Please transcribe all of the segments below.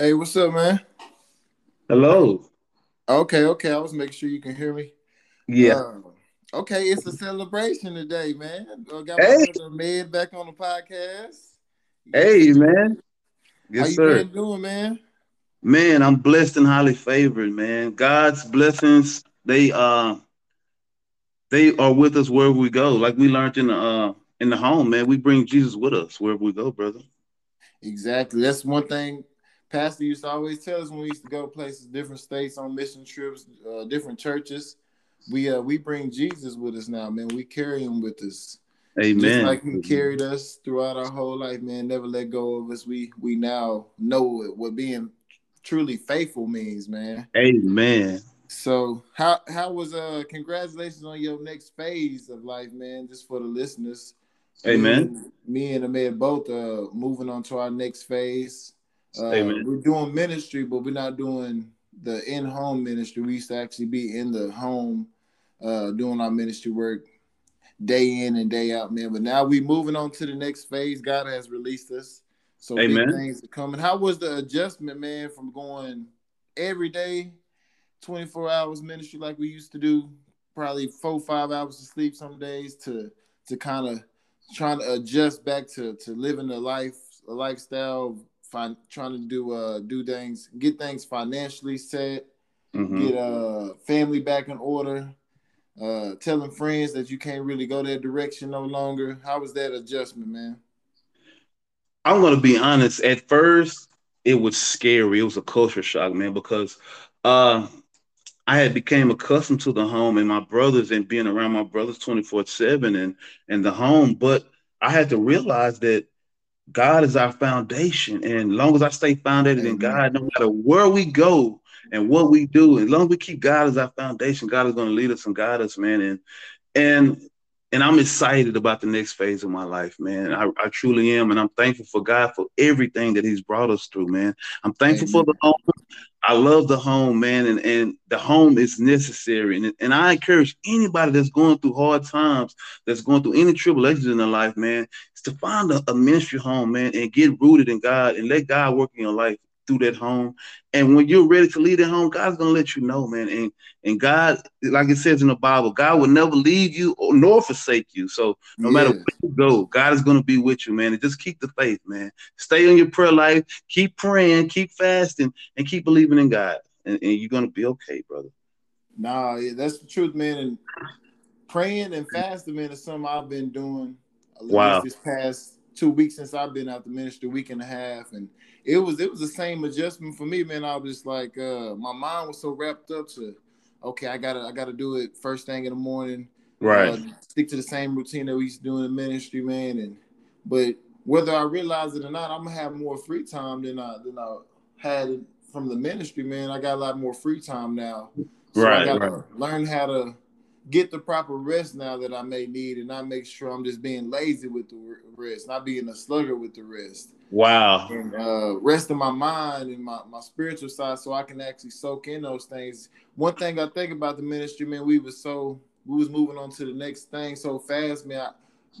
Hey, what's up, man? Hello. Okay, okay. I was making sure you can hear me. Yeah. Uh, okay, it's a celebration today, man. I got Hey. my brother Med back on the podcast. hey, man. Yes, How Yes, you sir. been doing, man? Man, I'm blessed and highly favored, man. God's blessings, they uh they are with us wherever we go. Like we learned in the uh in the home, man. We bring Jesus with us wherever we go, brother. Exactly. That's one thing Pastor used to always tell us when we used to go places, different states on mission trips, uh, different churches. We uh we bring Jesus with us now, man. We carry him with us. Amen. Just like he carried us throughout our whole life, man. Never let go of us. We we now know what, what being truly faithful means, man. Amen. So how how was uh congratulations on your next phase of life, man, just for the listeners. Amen. Me and, me and Ahmed both uh moving on to our next phase. Uh, We're doing ministry, but we're not doing the in-home ministry. We used to actually be in the home uh doing our ministry work day in and day out, man. But now we're moving on to the next phase. God has released us. So Amen. big things are coming. How was the adjustment, man, from going every day, 24 hours ministry like we used to do, probably four, five hours of sleep some days to to kind of trying to adjust back to to living a life, a lifestyle, fin- trying to do uh do things, get things financially set, Mhm. get uh family back in order, uh telling friends that you can't really go that direction no longer. How was that adjustment, man? I'm gonna be honest. At first, it was scary. It was a culture shock, man, because uh, I had became accustomed to the home and my brothers and being around my brothers 24 seven and and the home. But I had to realize that God is our foundation, and as long as I stay founded in God, no matter where we go and what we do, as long as we keep God as our foundation, God is going to lead us and guide us, man. And and and I'm excited about the next phase of my life, man. I, I truly am, and I'm thankful for God for everything that He's brought us through, man. I'm thankful for the home. I love the home, man, and, and the home is necessary. And, and I encourage anybody that's going through hard times, that's going through any tribulations in their life, man, is to find a, a ministry home, man, and get rooted in God and let God work in your life through that home. And when you're ready to leave that home, God's gonna let you know, man. And and God, like it says in the Bible, God will never leave you or nor forsake you. So no matter Yes. where you go, God is gonna be with you, man. And just keep the faith, man. Stay on your prayer life, keep praying, keep fasting, and keep believing in God. And, and you're gonna be okay, brother. Nah, yeah, that's the truth, man. And praying and fasting, man, is something I've been doing Wow. this past two weeks since I've been out the ministry, week and a half. And it was it was the same adjustment for me, man. I was just like uh my mind was so wrapped up to okay, I gotta I gotta do it first thing in the morning. Right. Uh, stick to the same routine that we used to do in the ministry, man. And but whether I realize it or not, I'm gonna have more free time than I than I had from the ministry, man. I got a lot more free time now. So Right, I gotta learn how to get the proper rest now that I may need and not make sure I'm just being lazy with the rest, not being a slugger with the rest. Wow. And uh resting my mind and my, my spiritual side so I can actually soak in those things. One thing I think about the ministry, man, we was so we was moving on to the next thing so fast, man. I,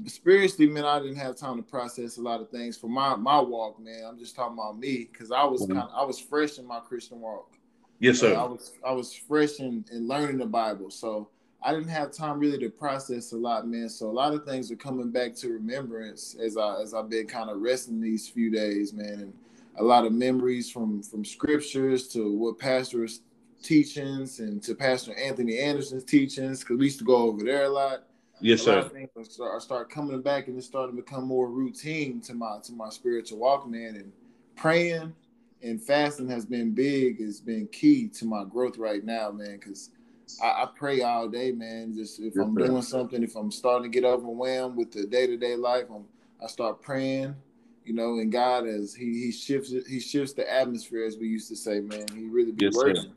spiritually, man, I didn't have time to process a lot of things for my my walk, man. I'm just talking about me because I was Mhm. kind of I was fresh in my Christian walk. Yes, Uh, sir. I was I was fresh in, in learning the Bible, so I didn't have time really to process a lot, man. So a lot of things are coming back to remembrance as I as I've been kind of resting these few days, man, and a lot of memories from from scriptures to what pastors teachings and to Pastor Anthony Anderson's teachings because we used to go over there a lot. Yes, a lot sir. of things are start, coming back and it's starting to become more routine to my to my spiritual walk, man. And praying and fasting has been big, has been key to my growth right now, man. Because I, I pray all day, man. Just if Yes, I'm sir. doing something, if I'm starting to get overwhelmed with the day to day life, I'm, I start praying, you know. And God as He He shifts He shifts the atmosphere, as we used to say, man. He really be Yes, sir. working.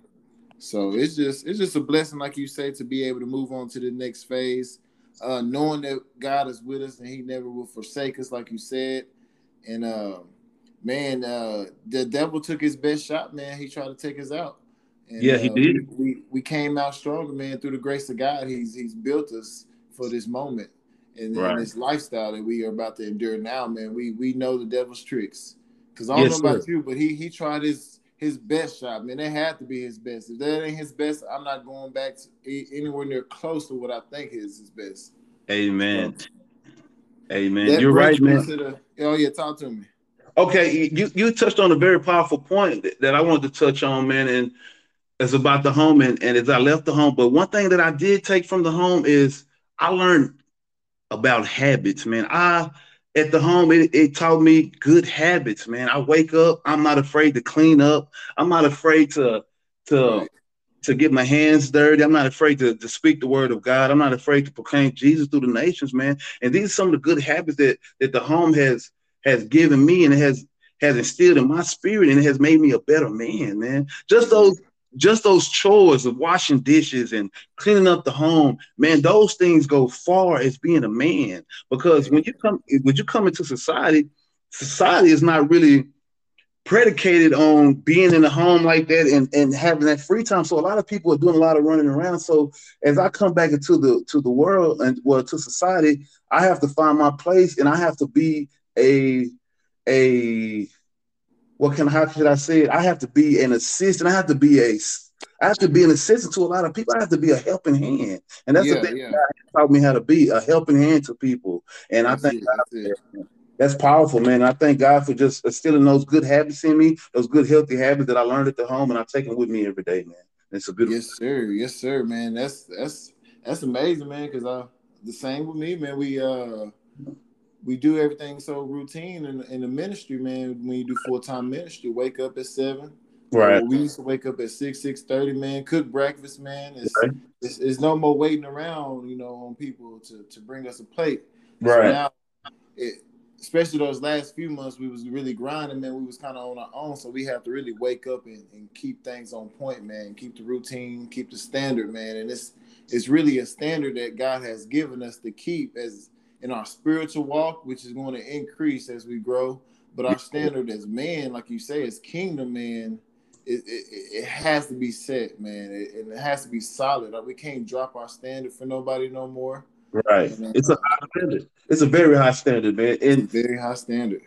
So it's just it's just a blessing, like you say, to be able to move on to the next phase, uh, knowing that God is with us and He never will forsake us, like you said. And uh, man, uh, the devil took his best shot, man. He tried to take us out. And, Yeah, he uh, did. We we came out stronger, man. Through the grace of God, He's He's built us for this moment and, Right. and this lifestyle that we are about to endure now, man. We we know the devil's tricks. Because I don't yes, know about sir. you, but he he tried his his best shot, man. That had to be his best. If that ain't his best, I'm not going back to anywhere near close to what I think is his best. Amen. So, Amen. You're right, man. The, oh yeah, talk to me. Okay, you you touched on a very powerful point that I wanted to touch on, man, and it's about the home and, and as I left the home. But one thing that I did take from the home is I learned about habits, man. I at the home, it, it taught me good habits, man. I wake up, I'm not afraid to clean up. I'm not afraid to to to get my hands dirty. I'm not afraid to, to speak the word of God. I'm not afraid to proclaim Jesus through the nations, man. And these are some of the good habits that that the home has has given me and has has instilled in my spirit and it has made me a better man, man. Just those just those chores of washing dishes and cleaning up the home, man, those things go far as being a man. Because when you come when you come into society, society is not really predicated on being in a home like that and, and having that free time. So a lot of people are doing a lot of running around. So as I come back into the to the world and well to society, I have to find my place and I have to be a a what can how should I say it? I have to be an assistant. I have to be a I have to be an assistant to a lot of people. I have to be a helping hand, and that's yeah, the thing yeah. God taught me how to be a helping hand to people. And that's I think it, that's, that's powerful, man. I thank God for just instilling those good habits in me, those good healthy habits that I learned at the home, and I take them with me every day, man. It's a good. Yes, sir. Yes, sir, man. That's that's that's amazing, man. Because I the same with me, man. We uh we do everything so routine in, in the ministry, man. When you do full time ministry, wake up at seven. Right. we used to wake up at six, six thirty, man. Cook breakfast, man. It's, right. it's, it's no more waiting around, you know, on people to, to bring us a plate. Right. So now, it, especially those last few months, we was really grinding, man. We was kind of on our own, so we have to really wake up and, and keep things on point, man. Keep the routine, keep the standard, man. And it's it's really a standard that God has given us to keep as in our spiritual walk, which is going to increase as we grow. But our standard as man, like you say, as kingdom man, it, it, it has to be set, man. It, it has to be solid. Like we can't drop our standard for nobody no more. Right. And, uh, it's a high standard. It's a very high standard, man. And very high standard.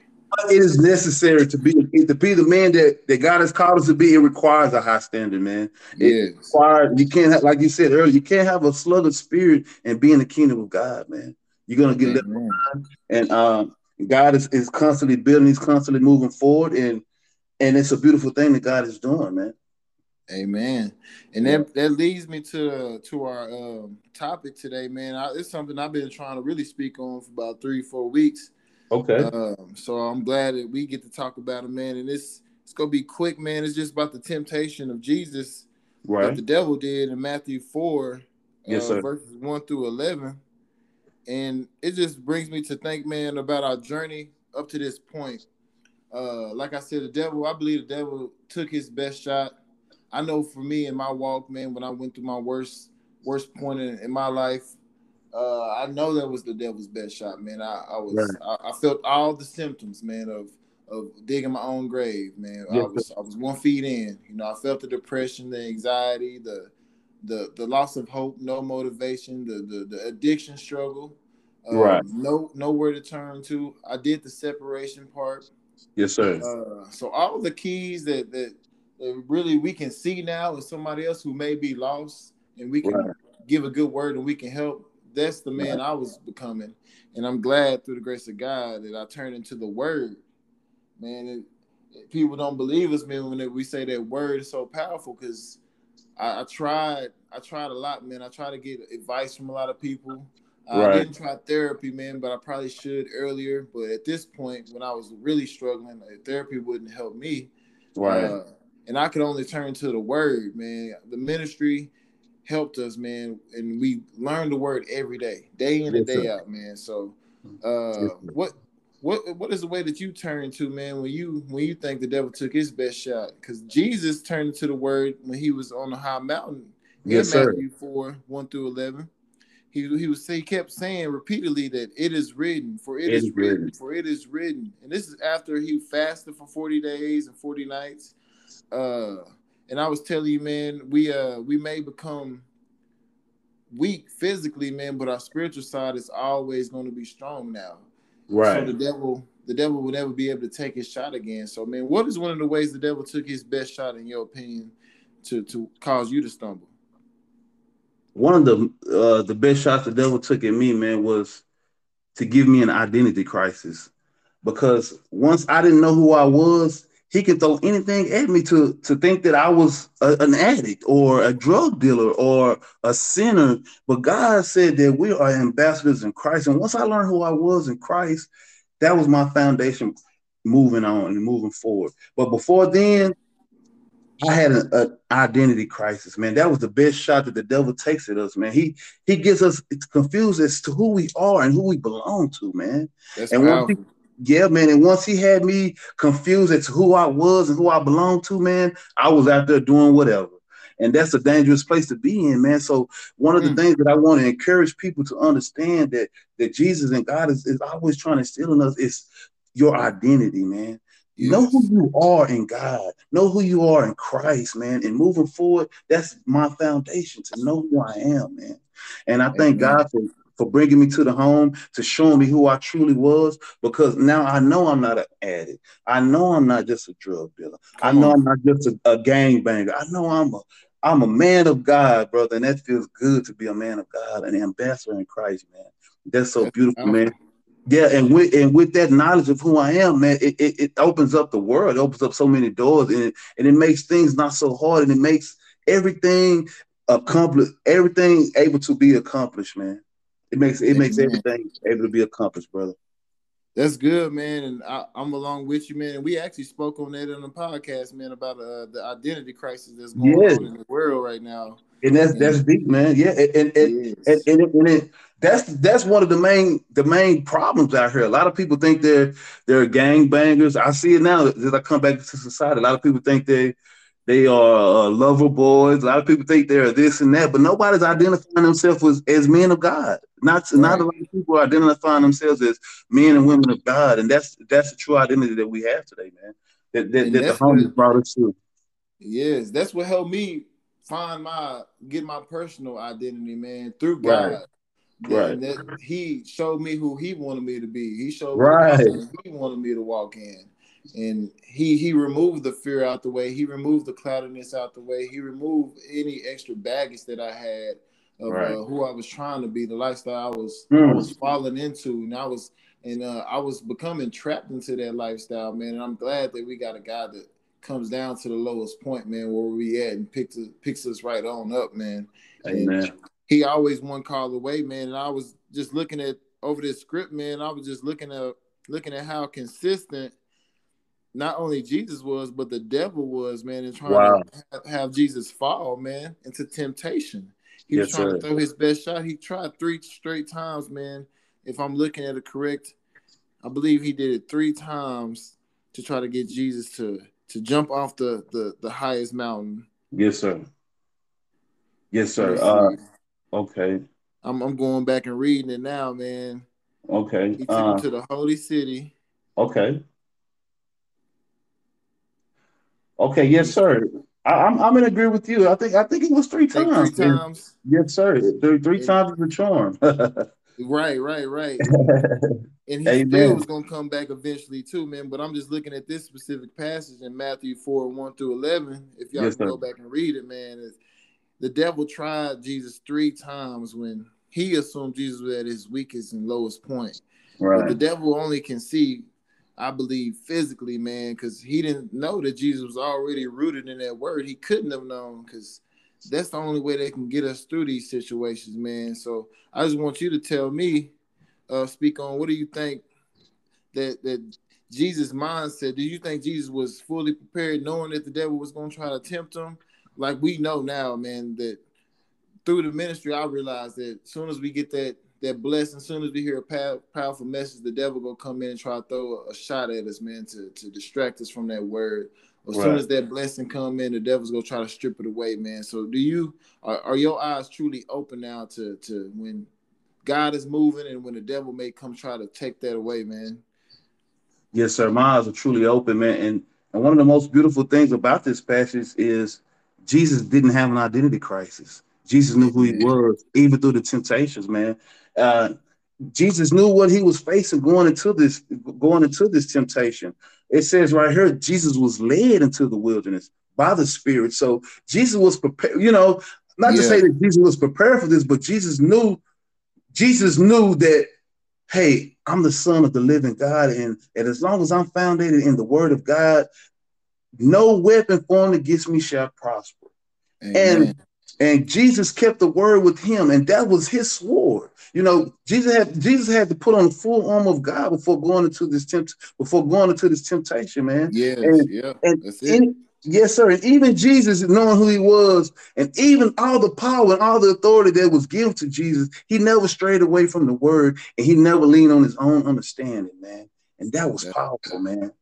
It is necessary to be to be the man that, that God has called us to be. It requires a high standard, man. It yes. requires, you can't have, like you said earlier, you can't have a sluggish spirit and be in the kingdom of God, man. You're gonna get left behind. And um, God is, is constantly building, he's constantly moving forward, and and it's a beautiful thing that God is doing, man. Amen. And that that leads me to to our um, topic today, man. I, it's something I've been trying to really speak on for about three, four weeks. Okay. Um, so I'm glad that we get to talk about it, man. And it's it's gonna be quick, man. It's just about the temptation of Jesus right. that the devil did in Matthew four, yes, uh, verses one through eleven. And it just brings me to think, man, about our journey up to this point. Uh, like I said, the devil, I believe the devil took his best shot. I know for me in my walk, man, when I went through my worst worst point in, in my life, uh, I know that was the devil's best shot, man. I, I was right. I, I, felt all the symptoms, man, of of digging my own grave, man. I was I was one feet in. You know, I felt the depression, the anxiety, the the the loss of hope, no motivation, the the, the addiction struggle, um, right? No nowhere to turn to. I did the separation part. Yes, sir. Uh, so all the keys that, that, that really we can see now is somebody else who may be lost, and we can right. give a good word and we can help. That's the man right. I was becoming, and I'm glad through the grace of God that I turned into the Word. Man, it, it, people don't believe us, man, when we say that word is so powerful because I, I, tried I tried a lot, man. I tried to get advice from a lot of people. Right. I didn't try therapy, man, but I probably should earlier. But at this point, when I was really struggling, therapy wouldn't help me. Right. Uh, and I could only turn to the word, man. The ministry helped us, man, and we learned the word every day, day in and day out, man. So, uh, what what what is the way that you turn to, man, when you when you think the devil took his best shot? Because Jesus turned to the word when he was on the high mountain. Yes, in Matthew sir. four one through eleven. He he was he kept saying repeatedly that it is written, for it, it is, is written, written, for it is written. And this is after he fasted for forty days and forty nights. Uh, and I was telling you, man, we uh we may become weak physically, man, but our spiritual side is always going to be strong now. Right. So the devil the devil will never be able to take his shot again. So, man, what is one of the ways the devil took his best shot, in your opinion, to to cause you to stumble? One of the uh, the best shots the devil took at me, man, was to give me an identity crisis. Because once I didn't know who I was, he could throw anything at me to to think that I was a, an addict or a drug dealer or a sinner. But God said that we are ambassadors in Christ. And once I learned who I was in Christ, that was my foundation moving on and moving forward. But before then, I had an identity crisis, man. That was the best shot that the devil takes at us, man. He he gets us confused as to who we are and who we belong to, man. That's and powerful. Yeah, man. And once he had me confused as to who I was and who I belonged to, man, I was out there doing whatever. And that's a dangerous place to be in, man. So one of the mm. things that I want to encourage people to understand that that Jesus and God is, is always trying to steal in us is your identity, man. Yes. Know who you are in God. Know who you are in Christ, man. And moving forward, that's my foundation to know who I am, man. And I thank Amen. God for for bringing me to the home, to showing me who I truly was, because now I know I'm not an addict. I know I'm not just a drug dealer. Come I know on. I'm not just a, a gang banger. I know I'm a I'm a man of God, brother, and that feels good to be a man of God, an ambassador in Christ, man. That's so beautiful, man. Yeah, and with and with that knowledge of who I am, man, it, it, it opens up the world, it opens up so many doors, and it, and it makes things not so hard, and it makes everything accomplished, everything able to be accomplished, man. It makes it makes everything able to be accomplished, brother. That's good, man, and I, am along with you, man. And we actually spoke on that on the podcast, man, about uh, the identity crisis that's going yes. on in the world right now. And that's and, that's deep, man. Yeah, and and and, and, and, and it, that's that's one of the main the main problems out here. A lot of people think they're they're gang bangers. I see it now as I come back to society. A lot of people think they they are uh, lover boys. A lot of people think they're this and that, but nobody's identifying themselves as, as men of God. Not right. not a lot of people are identifying themselves as men and women of God, and that's that's the true identity that we have today, man. That that, that the homies brought us to. Yes, that's what helped me find my get my personal identity, man, through God. Right. Right. That he showed me who he wanted me to be. He showed me right. me he wanted me to walk in and he he removed the fear out the way he removed the cloudiness out the way he removed any extra baggage that i had of right. uh, who i was trying to be the lifestyle i was mm. i was falling into and i was and uh, i was becoming trapped into that lifestyle man and i'm glad that we got a guy that comes down to the lowest point man where we at and picks us, picks us right on up man Amen. And he always one call away man and i was just looking at over this script man i was just looking at looking at how consistent not only Jesus was, but the devil was, man, and trying wow. to have Jesus fall, man, into temptation. He yes, was trying sir. to throw his best shot. He tried three straight times, man. If I'm looking at it correct, I believe he did it three times to try to get Jesus to to jump off the the, the highest mountain. Yes, sir. Yes, sir. Uh, okay. I'm I'm going back and reading it now, man. Okay. He took uh, him to the holy city. Okay. Okay, yes, sir. I, am I'm, I'm in agreement with you. I think I think it was three times. Three times. Yes, sir. Three, three times is the charm. right, right, right. and he Amen. still was gonna come back eventually too, man. But I'm just looking at this specific passage in Matthew 4, 1 through 11. If y'all yes, can go back and read it, man. The devil tried Jesus three times when he assumed Jesus was at his weakest and lowest point. Right. But the devil only can see I believe physically, man, because he didn't know that Jesus was already rooted in that word. He couldn't have known because that's the only way they can get us through these situations, man. So I just want you to tell me, uh, speak on what do you think that that Jesus' mindset? Do you think Jesus was fully prepared, knowing that the devil was going to try to tempt him? Like we know now, man, that through the ministry, I realized that as soon as we get that that blessing. As soon as we hear a pow- powerful message, the devil gonna come in and try to throw a, a shot at us, man, to, to distract us from that word. As right. soon as that blessing come in, the devil's gonna try to strip it away, man. So, do you are, are your eyes truly open now to to when God is moving and when the devil may come try to take that away, man? Yes, sir. My eyes are truly open, man. And and one of the most beautiful things about this passage is Jesus didn't have an identity crisis. Jesus knew who he was, even through the temptations, man. Uh, Jesus knew what he was facing going into this going into this temptation. It says right here, Jesus was led into the wilderness by the Spirit. So Jesus was prepared. You know, not yeah. to say that Jesus was prepared for this, but Jesus knew. Jesus knew that, hey, I'm the Son of the Living God, and, and as long as I'm founded in the Word of God, no weapon formed against me shall prosper. Amen. And and Jesus kept the word with him, and that was his sword. You know, Jesus had Jesus had to put on the full armor of God before going into this tempt before going into this temptation, man. Yes, and, yeah, and, and yes, sir. And even Jesus, knowing who he was, and even all the power and all the authority that was given to Jesus, he never strayed away from the word, and he never leaned on his own understanding, man. And that was powerful, man.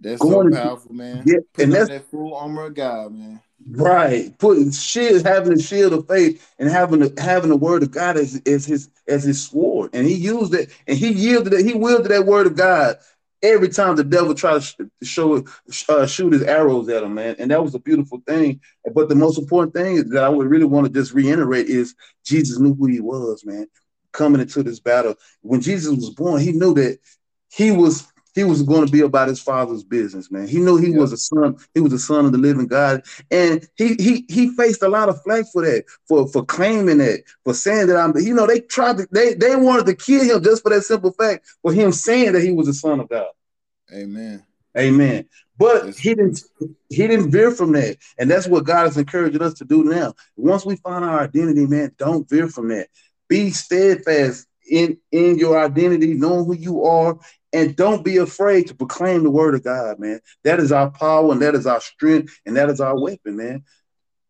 That's going so powerful, man. Yeah, Putting and that's that full armor of God, man. Right, putting shield, having the shield of faith, and having the having the word of God as, as his as his sword, and he used it, and he yielded it. He wielded that word of God every time the devil tried to show uh, shoot his arrows at him, man. And that was a beautiful thing. But the most important thing that I would really want to just reiterate is Jesus knew who he was, man. Coming into this battle, when Jesus was born, he knew that he was he was going to be about his father's business, man. He knew he yeah. was a son. He was a son of the living God, and he he he faced a lot of flack for that, for for claiming that, for saying that I'm. You know, they tried to they they wanted to kill him just for that simple fact, for him saying that he was a son of God. Amen. Amen. But that's he didn't he didn't veer from that, and that's what God is encouraging us to do now. Once we find our identity, man, don't veer from that. Be steadfast in in your identity, knowing who you are, and don't be afraid to proclaim the word of God, man. That is our power and that is our strength and that is our weapon, man.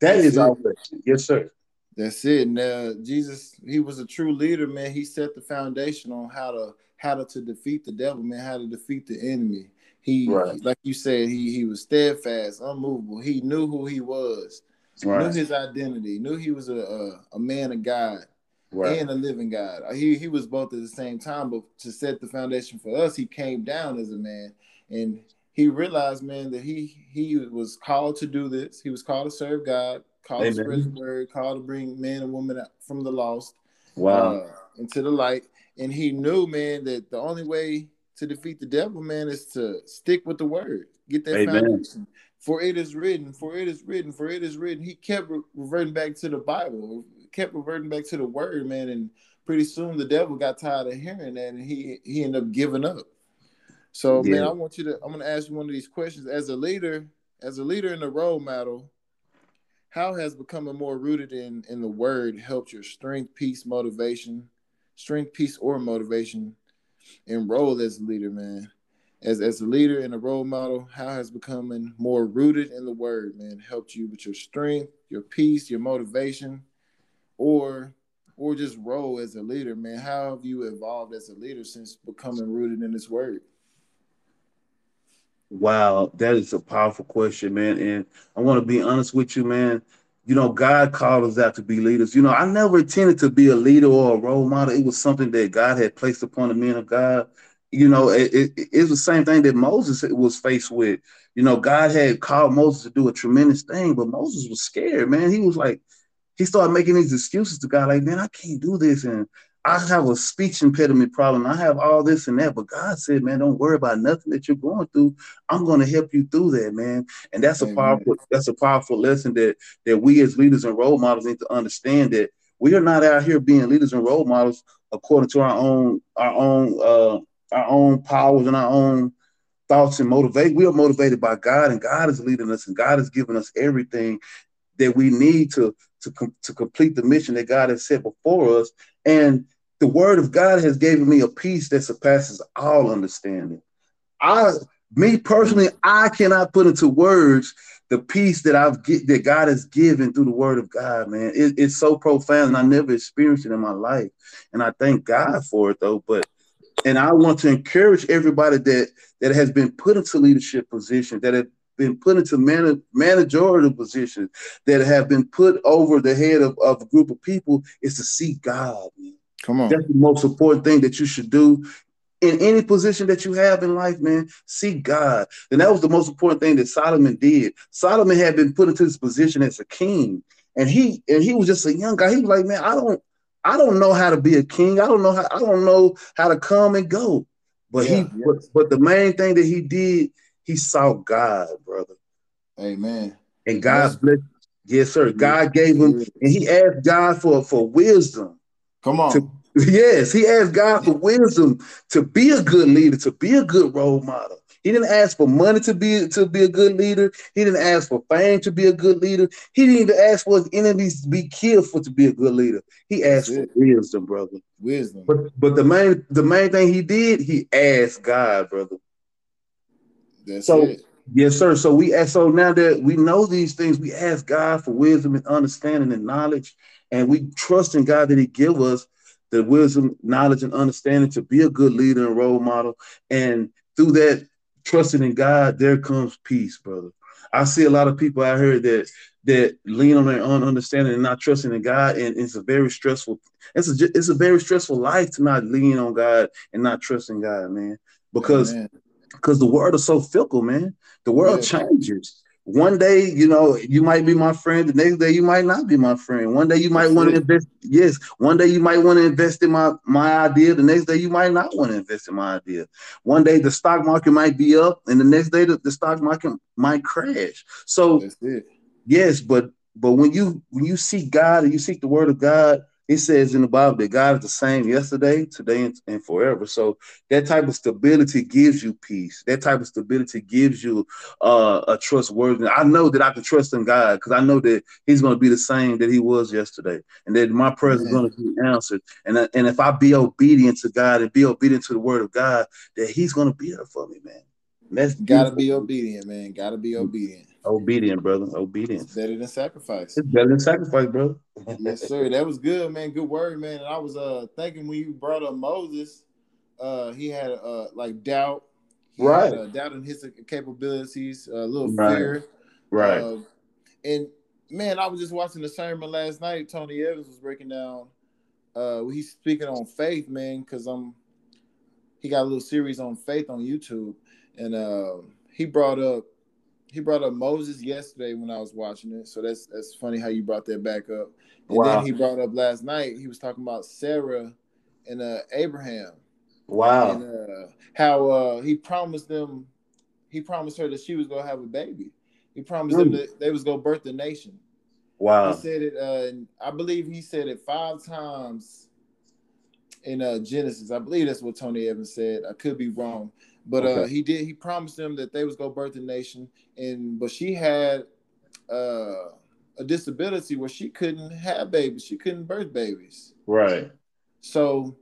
That That's is it. our weapon. Yes, sir. That's it. Now uh, Jesus, he was a true leader, man. He set the foundation on how to how to, to defeat the devil, man, how to defeat the enemy. He, right. like you said, he he was steadfast, unmovable. He knew who he was, right. knew his identity, knew he was a, a, a man of God right. and a living God. He he was both at the same time, but to set the foundation for us, he came down as a man and he realized, man, that he he was called to do this. He was called to serve God, called Amen. to spread his word, called to bring men and women from the lost wow. Uh, into the light. And he knew, man, that the only way to defeat the devil, man, is to stick with the word. Get that Amen. foundation. For it is written, for it is written, for it is written. He kept reverting back to the Bible kept reverting back to the word, man, and pretty soon the devil got tired of hearing that, and he he ended up giving up. So, yeah. man, I want you to. I'm to ask you one of these questions. As a leader, as a leader in the role model, how has becoming more rooted in in the word helped your strength, peace, motivation, strength, peace, or motivation, and role as a leader, man? As as a leader and a role model, how has becoming more rooted in the word, man, helped you with your strength, your peace, your motivation, or or just role as a leader, man? How have you evolved as a leader since becoming rooted in this word? Wow, that is a powerful question, man. And I want to be honest with you, man. You know, God called us out to be leaders. You know, I never intended to be a leader or a role model. It was something that God had placed upon the men of God. You know, it, it, it's the same thing that Moses was faced with. You know, God had called Moses to do a tremendous thing, but Moses was scared, man. He was like, he started making these excuses to God, like, man, I can't do this. And I have a speech impediment problem. I have all this and that. But God said, man, don't worry about nothing that you're going through. I'm going to help you through that, man. And that's Amen. a powerful, that's a powerful lesson that that we as leaders and role models need to understand that we are not out here being leaders and role models according to our own, our own, uh, our own powers and our own thoughts and motivate. We are motivated by God, and God is leading us, and God has given us everything that we need to to, com- to complete the mission that God has set before us. And the word of God has given me a peace that surpasses all understanding. I, me personally, I cannot put into words the peace that I've get, that God has given through the word of God, man. It, it's so profound, and I never experienced it in my life. And I thank God for it, though. But and I want to encourage everybody that that has been put into leadership positions, that have been put into man- managerial positions, that have been put over the head of, of a group of people, is to seek God. Man. Come on. That's the most important thing that you should do in any position that you have in life, man, seek God. And that was the most important thing that Solomon did. Solomon had been put into this position as a king, and he and he was just a young guy. He was like, man, I don't, I don't know how to be a king. I don't know how I don't know how to come and go. But yeah, he yes. but, but the main thing that he did, he sought God, brother. Amen. And God yes. blessed. Yes, sir. God gave him, and he asked God for, for wisdom. Come on. To, yes, he asked God for wisdom to be a good leader, to be a good role model. He didn't ask for money to be to be a good leader. He didn't ask for fame to be a good leader. He didn't even ask for his enemies to be killed for to be a good leader. He asked for wisdom, brother. Wisdom. But but the main the main thing he did, he asked God, brother. That's so, it. Yes, sir. So we ask, so now that we know these things, we ask God for wisdom and understanding and knowledge, and we trust in God that He give us the wisdom, knowledge, and understanding to be a good leader and role model. And through that, trusting in God, there comes peace, brother. I see a lot of people out here that that lean on their own understanding and not trusting in God, and it's a very stressful. It's a it's a very stressful life to not lean on God and not trusting God, man. Because because the world is so fickle, man. The world yeah. changes one day, you know, you might be my friend. The next day, you might not be my friend. One day, you might want to invest. Yes, one day you might want to invest in my my idea. The next day, you might not want to invest in my idea. One day, the stock market might be up, and the next day, the, the stock market might crash. So, yes, but but when you when you seek God and you seek the Word of God, it says in the Bible that God is the same yesterday, today, and, and, forever. So that type of stability gives you peace. That type of stability gives you uh, a trustworthiness. I know that I can trust in God because I know that He's going to be the same that He was yesterday, and that my prayers Amen. are going to be answered. And and if I be obedient to God and be obedient to the Word of God, that He's going to be there for me, man. And that's gotta be obedient, man. Gotta be obedient. Obedient, brother. Obedience. It's better than sacrifice. It's better than sacrifice, brother. yes, sir. That was good, man. Good word, man. And I was uh thinking when you brought up Moses, uh, he had uh like doubt. He right. Had, uh, doubt in his capabilities, a uh, little right. fear. Right. Uh, and man, I was just watching the sermon last night. Tony Evans was breaking down. Uh, he's speaking on faith, man, because I'm. He got a little series on faith on YouTube, and uh, he brought up he brought up Moses yesterday when I was watching it. So that's that's funny how you brought that back up. And wow. then he brought up last night, he was talking about Sarah and uh, Abraham. Wow. And uh, how uh, he promised them, he promised her that she was gonna have a baby. He promised them that they was gonna birth the nation. Wow. He said it, uh, I believe he said it five times in uh, Genesis. I believe that's what Tony Evans said. I could be wrong. But uh, okay. uh, he did. He promised them that they was gonna birth a nation, and but she had uh, a disability where she couldn't have babies. She couldn't birth babies. Right. So.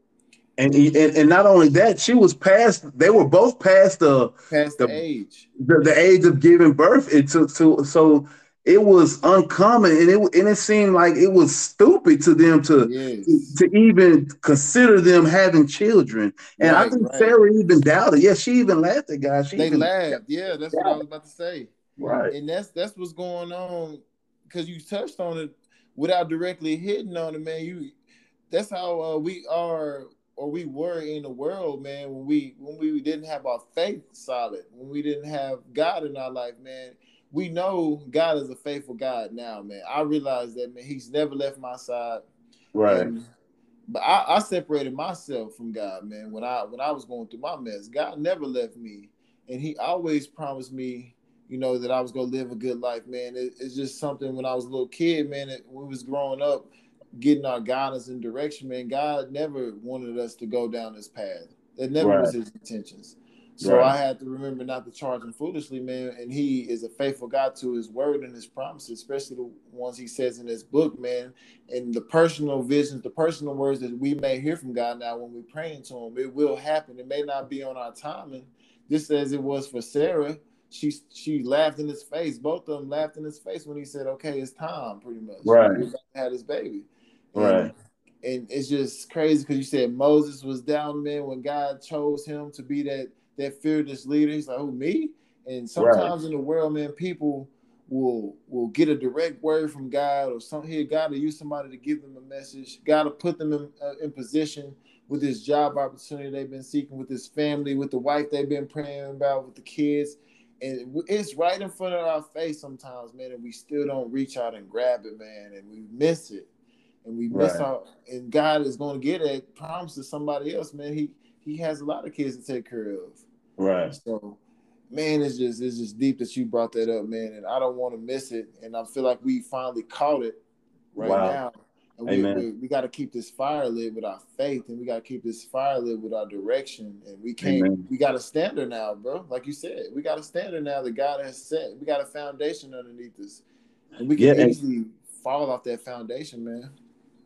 And, and and not only that, she was past. They were both past the past the, the age, the, the age of giving birth. It took to so it was uncommon and it and it seemed like it was stupid to them to yes. to, even consider them having children. And right, I think right. Sarah even doubted. Yeah, she even laughed at God. She they laughed. Yeah, that's what I was about to say. Right. And that's that's what's going on because you touched on it without directly hitting on it, man. You that's how uh, we are or we were in the world, man, when we when we didn't have our faith solid, when we didn't have God in our life, man we know God is a faithful God now, man. I realize that, man. He's never left my side. Right. And, but I, I, separated myself from God, man. When I when I was going through my mess, God never left me, and He always promised me, you know, that I was gonna live a good life, man. It, it's just something when I was a little kid, man. It, when we was growing up, getting our guidance and direction, man. God never wanted us to go down this path. That never right. was His intentions. So right. I had to remember not to charge him foolishly, man. And he is a faithful God to his word and his promises, especially the ones he says in his book, man. And the personal visions, the personal words that we may hear from God now when we're praying to him, it will happen. It may not be on our timing, just as it was for Sarah. She she laughed in his face. Both of them laughed in his face when he said, "Okay, it's time." Pretty much, right? Had his baby, right? and it's just crazy because you said Moses was down, man, when God chose him to be that that fearless leader. He's like, "Who me?" And sometimes right. in the world, man, people will will get a direct word from God or some here. God to use somebody to give them a message. God to put them in, uh, in position with this job opportunity they've been seeking, with this family, with the wife they've been praying about, with the kids. And it's right in front of our face sometimes, man, and we still don't reach out and grab it, man, and we miss it. and we miss right. out. And God is going to get it promise to somebody else, man. He he has a lot of kids to take care of. Right. So, man, it's just it's just deep that you brought that up, man. And I don't want to miss it. And I feel like we finally caught it right wow. now. And we, Amen. we, we got to keep this fire lit with our faith, and we got to keep this fire lit with our direction. And we can't. Amen. We got a standard now, bro. Like you said, we got a standard now that God has set. We got a foundation underneath us, and we can yeah, easily and- fall off that foundation, man.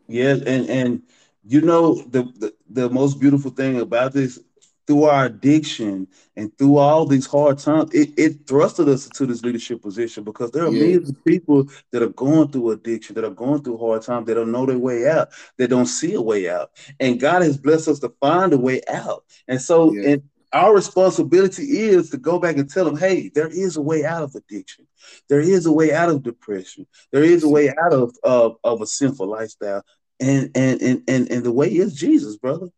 Yes, and and you know the, the the most beautiful thing about this through our addiction and through all these hard times, it, it thrusted us into this leadership position because there are yes. millions of people that are going through addiction, that are going through hard times, that don't know their way out, that don't see a way out. And God has blessed us to find a way out. And so, yes. and our responsibility is to go back and tell them, hey, there is a way out of addiction. There is a way out of depression. There is a way out of, of, of a sinful lifestyle. And, and and and and the way is Jesus, brother.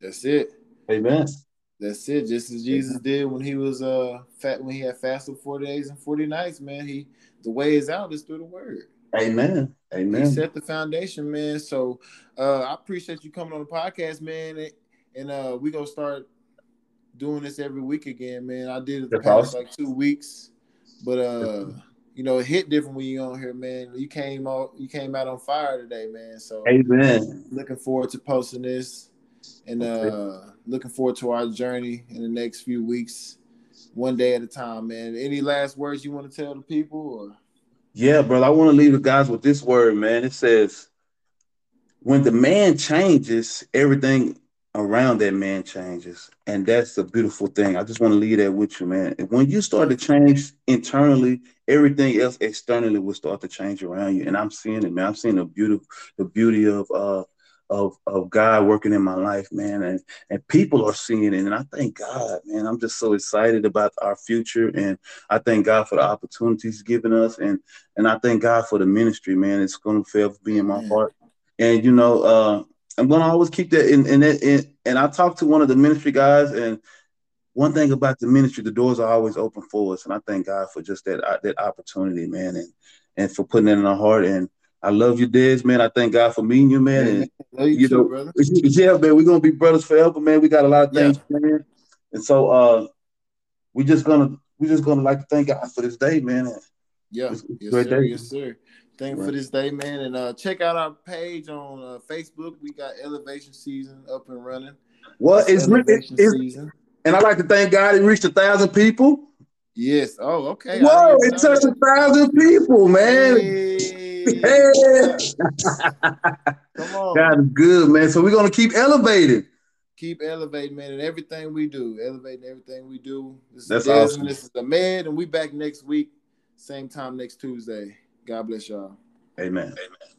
That's it. Amen. That's it. Just as Jesus did when he was uh fat when he had fasted 40 days and 40 nights, man. He the way is out is through the word. Amen. Amen. He set the foundation, man. So uh I appreciate you coming on the podcast, man. And uh we gonna start doing this every week again, man. I did it the past awesome. like two weeks, but uh, you know, it hit different when you on here, man. You came out, you came out on fire today, man. So, amen. Looking forward to posting this, and uh, looking forward to our journey in the next few weeks, one day at a time, man. Any last words you want to tell the people, or? Yeah, bro. I want to leave the guys with this word, man. It says, "When the man changes, everything around that man changes. And that's the beautiful thing. I just want to leave that with you, man. when you start to change internally, everything else externally will start to change around you. And I'm seeing it, man. I'm seeing the beauty, the beauty of uh of of God working in my life, man. And and people are seeing it. And I thank God, man. I'm just so excited about our future. And I thank God for the opportunities given us. And and I thank God for the ministry, man. It's gonna forever be in my heart. And you know, uh I'm gonna always keep that in, in, in and I talked to one of the ministry guys, and one thing about the ministry, the doors are always open for us, and I thank God for just that uh, that opportunity, man, and and for putting it in our heart. And I love you, Dez, man. I thank God for meeting you, man. And you, you too, know, brother. yeah, man, we're gonna be brothers forever, man. We got a lot of things yeah. man. and so uh, we just gonna we just gonna like to thank God for this day, man. Yeah, it's, it's yes, sir. Day. Yes, sir. Thank right. for this day, man. And uh, check out our page on uh, Facebook. We got Elevation Season up and running. What is Elevation Season. And I like to thank God it reached a thousand people. Yes. Oh, okay. Whoa, it touched a thousand people, man. Hey. Hey. Come on. God is good, man. So we're gonna keep elevating. Keep elevating, man, and everything we do. Elevating everything we do. This is That's awesome. This is the Med, and we back next week, same time next Tuesday. God bless y'all. Amen. Amen.